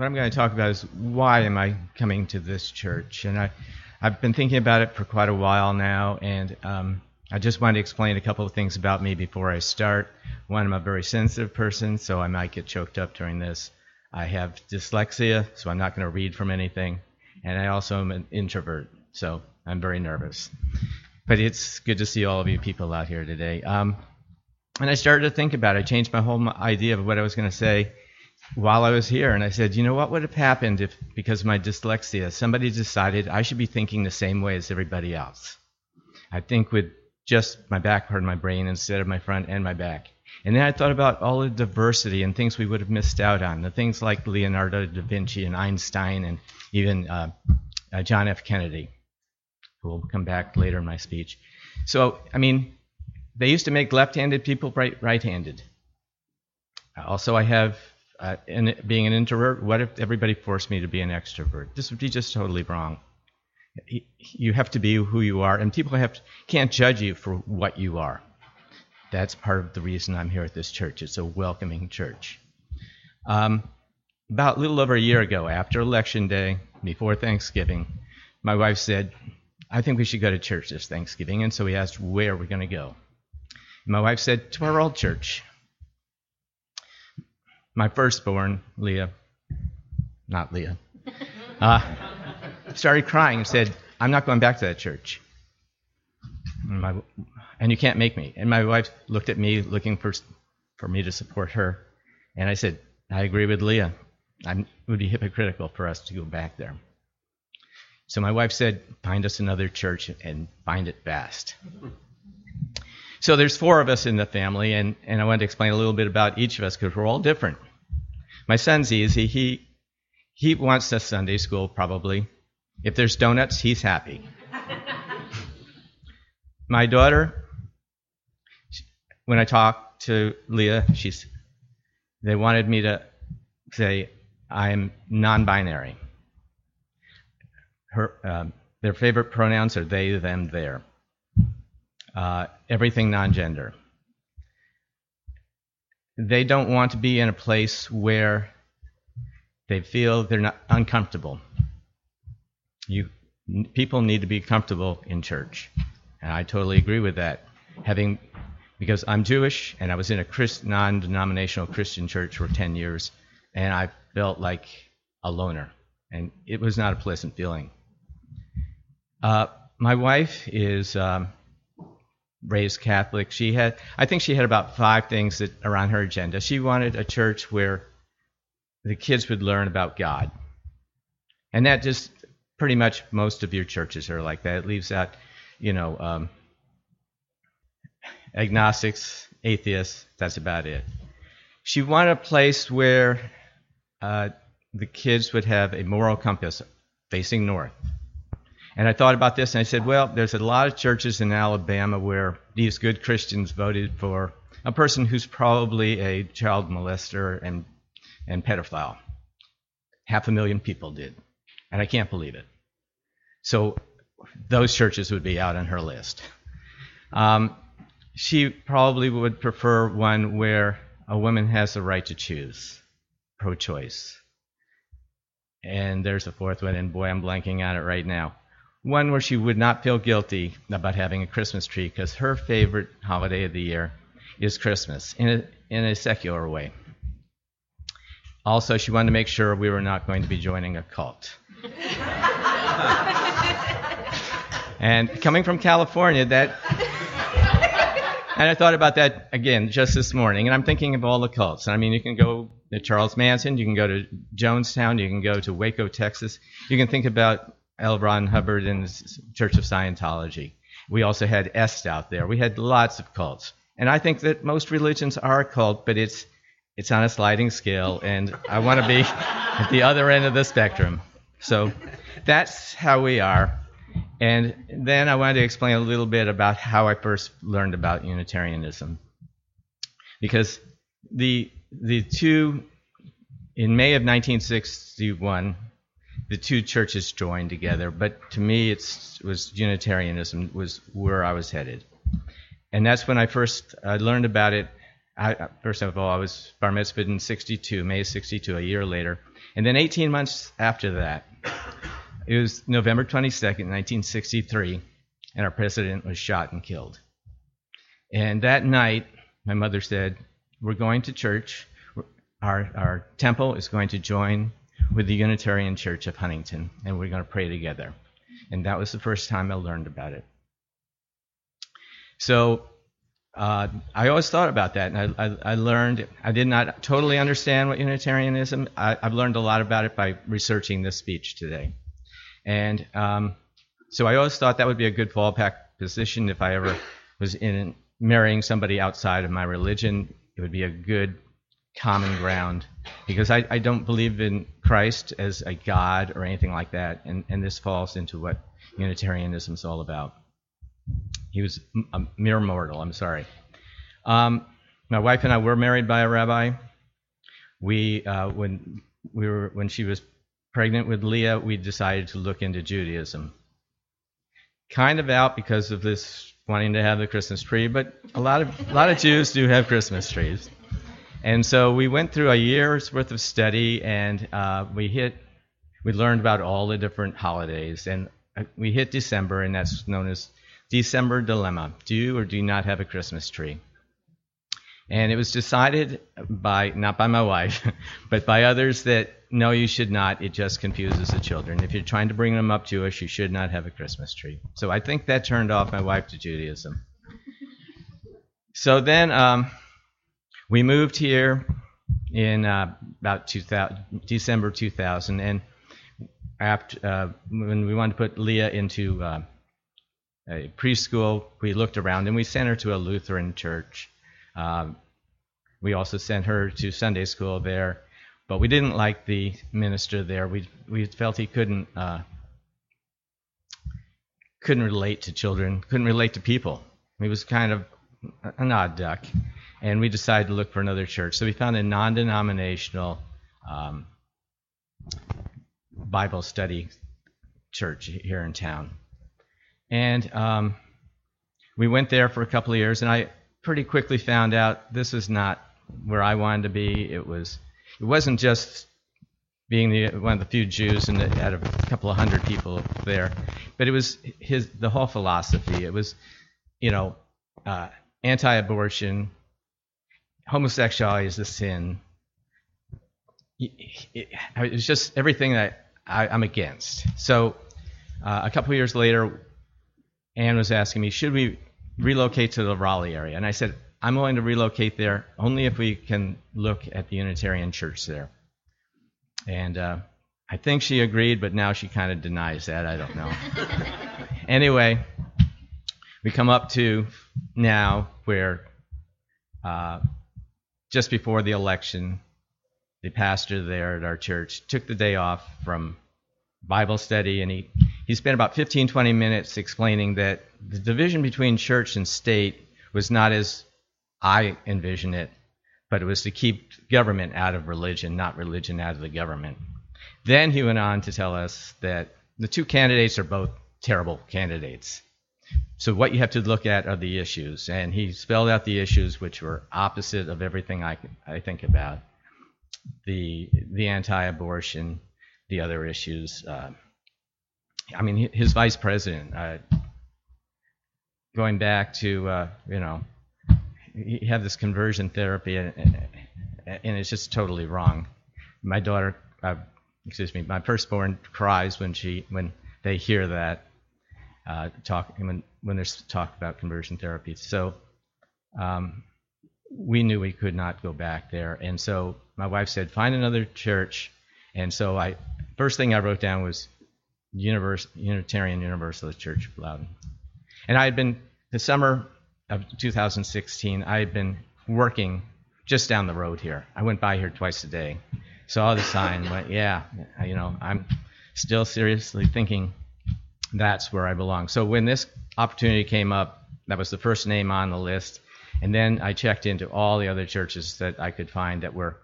what I'm going to talk about is why am I coming to this church? And I, I've been thinking about it for quite a while now, and um, I just wanted to explain a couple of things about me before I start. One, I'm a very sensitive person, so I might get choked up during this. I have dyslexia, so I'm not going to read from anything. And I also am an introvert, so I'm very nervous. But it's good to see all of you people out here today. Um, and I started to think about it. I changed my whole idea of what I was going to say while I was here. And I said, you know, what would have happened if, because of my dyslexia, somebody decided I should be thinking the same way as everybody else? I think with just my back part of my brain instead of my front and my back. And then I thought about all the diversity and things we would have missed out on. The things like Leonardo da Vinci and Einstein and even uh, uh, John F. Kennedy, who will come back later in my speech. So, I mean, they used to make left-handed people right, right-handed. Also, I have, uh, in, being an introvert, what if everybody forced me to be an extrovert? This would be just totally wrong. You have to be who you are, and people have to, can't judge you for what you are. That's part of the reason I'm here at this church. It's a welcoming church. Um, about a little over a year ago, after Election Day, before Thanksgiving, my wife said, I think we should go to church this Thanksgiving. And so we asked, where are we going to go? And my wife said, to our old church. My firstborn, Leah, not Leah, uh, started crying and said, I'm not going back to that church. And, my, and you can't make me. And my wife looked at me looking for, for me to support her. And I said, I agree with Leah. I'm, it would be hypocritical for us to go back there. So my wife said, find us another church and find it fast. So there's four of us in the family, and, and I want to explain a little bit about each of us because we're all different. My son's easy. He, he wants to Sunday school, probably. If there's donuts, he's happy. My daughter, when I talk to Leah, she's, they wanted me to say, I'm non binary. Her, um, their favorite pronouns are they, them, their. Uh, everything non gender. They don't want to be in a place where they feel they're not uncomfortable. You, people need to be comfortable in church. And I totally agree with that. Having, because I'm Jewish and I was in a Christ, non denominational Christian church for 10 years, and I felt like a loner. And it was not a pleasant feeling. Uh, my wife is um, raised Catholic. She had, I think she had about five things that are on her agenda. She wanted a church where the kids would learn about God. And that just pretty much most of your churches are like that. It leaves out, you know, um, agnostics, atheists. That's about it. She wanted a place where uh, the kids would have a moral compass facing north. And I thought about this and I said, well, there's a lot of churches in Alabama where these good Christians voted for a person who's probably a child molester and, and pedophile. Half a million people did. And I can't believe it. So those churches would be out on her list. Um, she probably would prefer one where a woman has the right to choose pro choice. And there's a fourth one, and boy, I'm blanking on it right now. One where she would not feel guilty about having a Christmas tree because her favorite holiday of the year is Christmas in a, in a secular way. Also, she wanted to make sure we were not going to be joining a cult. and coming from California, that and I thought about that again just this morning, and I'm thinking of all the cults. I mean, you can go to Charles Manson, you can go to Jonestown, you can go to Waco, Texas. You can think about L. Ron Hubbard and Church of Scientology. We also had Est out there. We had lots of cults. And I think that most religions are a cult, but it's it's on a sliding scale, and I want to be at the other end of the spectrum. So that's how we are. And then I wanted to explain a little bit about how I first learned about Unitarianism. Because the, the two, in May of 1961, the two churches joined together, but to me it was Unitarianism was where I was headed. And that's when I first uh, learned about it I, first of all, I was bar mitzvahed in 62, May 62, a year later. And then 18 months after that, it was November 22nd, 1963, and our president was shot and killed. And that night, my mother said, We're going to church. Our, our temple is going to join with the Unitarian Church of Huntington, and we're going to pray together. And that was the first time I learned about it. So uh, I always thought about that, and I, I, I, learned. I did not totally understand what Unitarianism. I, have learned a lot about it by researching this speech today, and um, so I always thought that would be a good fallback position if I ever was in marrying somebody outside of my religion. It would be a good common ground because I, I don't believe in Christ as a God or anything like that, and, and this falls into what Unitarianism is all about. He was a mere mortal. I'm sorry. Um, my wife and I were married by a rabbi. We, uh, when we were, when she was pregnant with Leah, we decided to look into Judaism. Kind of out because of this wanting to have the Christmas tree, but a lot of a lot of Jews do have Christmas trees. And so we went through a year's worth of study, and uh, we hit, we learned about all the different holidays, and uh, we hit December, and that's known as December dilemma: do or do not have a Christmas tree. And it was decided by not by my wife, but by others that no, you should not. It just confuses the children. If you're trying to bring them up Jewish, you should not have a Christmas tree. So I think that turned off my wife to Judaism. So then. Um, we moved here in uh, about 2000, December 2000, and after uh, when we wanted to put Leah into uh, a preschool, we looked around and we sent her to a Lutheran church. Um, we also sent her to Sunday school there, but we didn't like the minister there. We we felt he couldn't uh, couldn't relate to children, couldn't relate to people. He was kind of an odd duck and we decided to look for another church. So we found a non denominational um, Bible study church here in town. And um, we went there for a couple of years, and I pretty quickly found out this was not where I wanted to be. It was. It wasn't just being the, one of the few Jews and out of a couple of hundred people there, but it was his the whole philosophy. It was, you know, uh, anti-abortion, homosexuality is a sin. It's just everything that I, am against. So uh, a couple years later, Anne was asking me, should we relocate to the Raleigh area? And I said, I'm willing to relocate there only if we can look at the Unitarian Church there. And uh, I think she agreed, but now she kind of denies that. I don't know. anyway, we come up to now where uh, just before the election, the pastor there at our church took the day off from Bible study and he, he spent about 15, 20 minutes explaining that the division between church and state was not as I envision it, but it was to keep government out of religion, not religion out of the government. Then he went on to tell us that the two candidates are both terrible candidates. So what you have to look at are the issues, and he spelled out the issues which were opposite of everything I, I think about. The the anti-abortion, the other issues. Uh, I mean, his vice president, uh, going back to uh, you know, he had this conversion therapy, and, and it's just totally wrong. My daughter, uh, excuse me, my firstborn cries when she when they hear that uh, talk when when there's talk about conversion therapy. So um, we knew we could not go back there, and so my wife said, "Find another church." And so I first thing I wrote down was Unitarian Universalist Church of Loudoun, and I had been the summer of 2016. I had been working just down the road here. I went by here twice a day, saw the sign, went, "Yeah, you know, I'm." Still seriously thinking that's where I belong. So when this opportunity came up, that was the first name on the list. And then I checked into all the other churches that I could find that were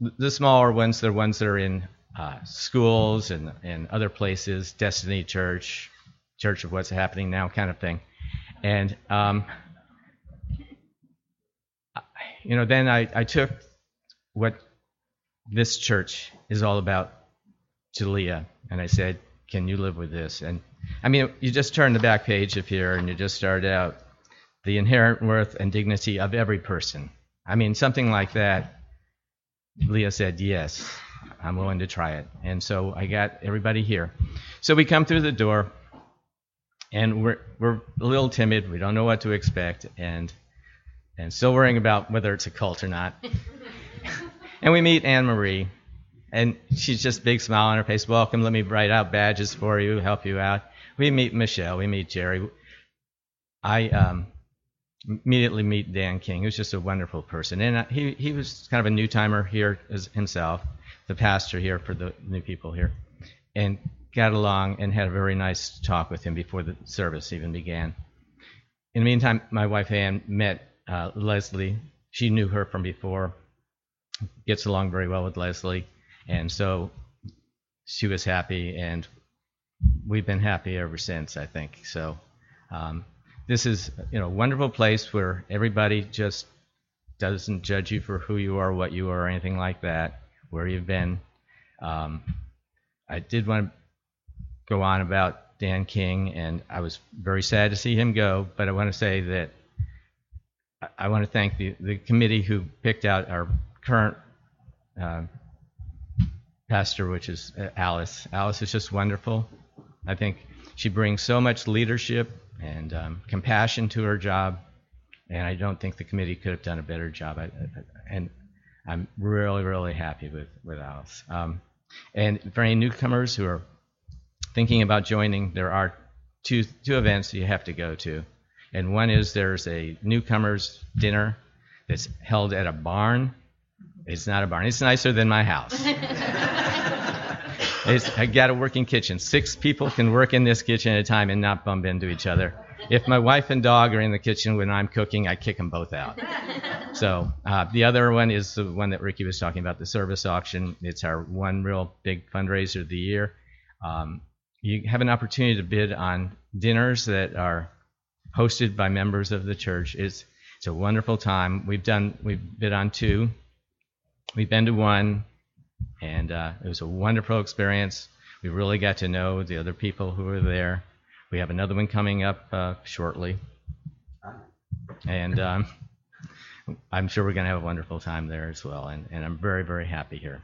the smaller ones, the ones that are in uh, schools and, and other places, Destiny Church, Church of What's Happening Now kind of thing. And um, you know, then I, I took what this church is all about to Leah, and I said, "Can you live with this?" And I mean, you just turn the back page of here, and you just start out the inherent worth and dignity of every person. I mean, something like that. Leah said, "Yes, I'm willing to try it," and so I got everybody here. So we come through the door, and we're we're a little timid. We don't know what to expect, and and still worrying about whether it's a cult or not. and we meet Anne Marie, and she's just big smile on her face. Welcome. Let me write out badges for you, help you out. We meet Michelle. We meet Jerry. I um, immediately meet Dan King, who's just a wonderful person, and uh, he he was kind of a new timer here himself, the pastor here for the new people here, and got along and had a very nice talk with him before the service even began. In the meantime, my wife Ann met uh, Leslie. She knew her from before. Gets along very well with Leslie and so she was happy, and we've been happy ever since. I think so. Um, this is you know a wonderful place where everybody just doesn't judge you for who you are, what you are, or anything like that. Where you've been. Um, I did want to go on about Dan King, and I was very sad to see him go. But I want to say that I, want to thank the, the committee who picked out our current uh, pastor, which is uh, Alice. Alice is just wonderful. I think she brings so much leadership and um, compassion to her job, and I don't think the committee could have done a better job. I, I, and I'm really, really happy with, with Alice. Um, and for any newcomers who are thinking about joining, there are two, two events you have to go to. And one is there's a newcomers dinner that's held at a barn. It's not a barn. It's nicer than my house. It's, I got a working kitchen. Six people can work in this kitchen at a time and not bump into each other. If my wife and dog are in the kitchen when I'm cooking, I kick them both out. So uh, the other one is the one that Ricky was talking about, the service auction. It's our one real big fundraiser of the year. Um, you have an opportunity to bid on dinners that are hosted by members of the church. It's it's a wonderful time. We've done we've bid on two. We've been to one and uh, it was a wonderful experience. We really got to know the other people who were there. We have another one coming up uh, shortly, and um, I'm sure we're going to have a wonderful time there as well. And, and I'm very, very happy here.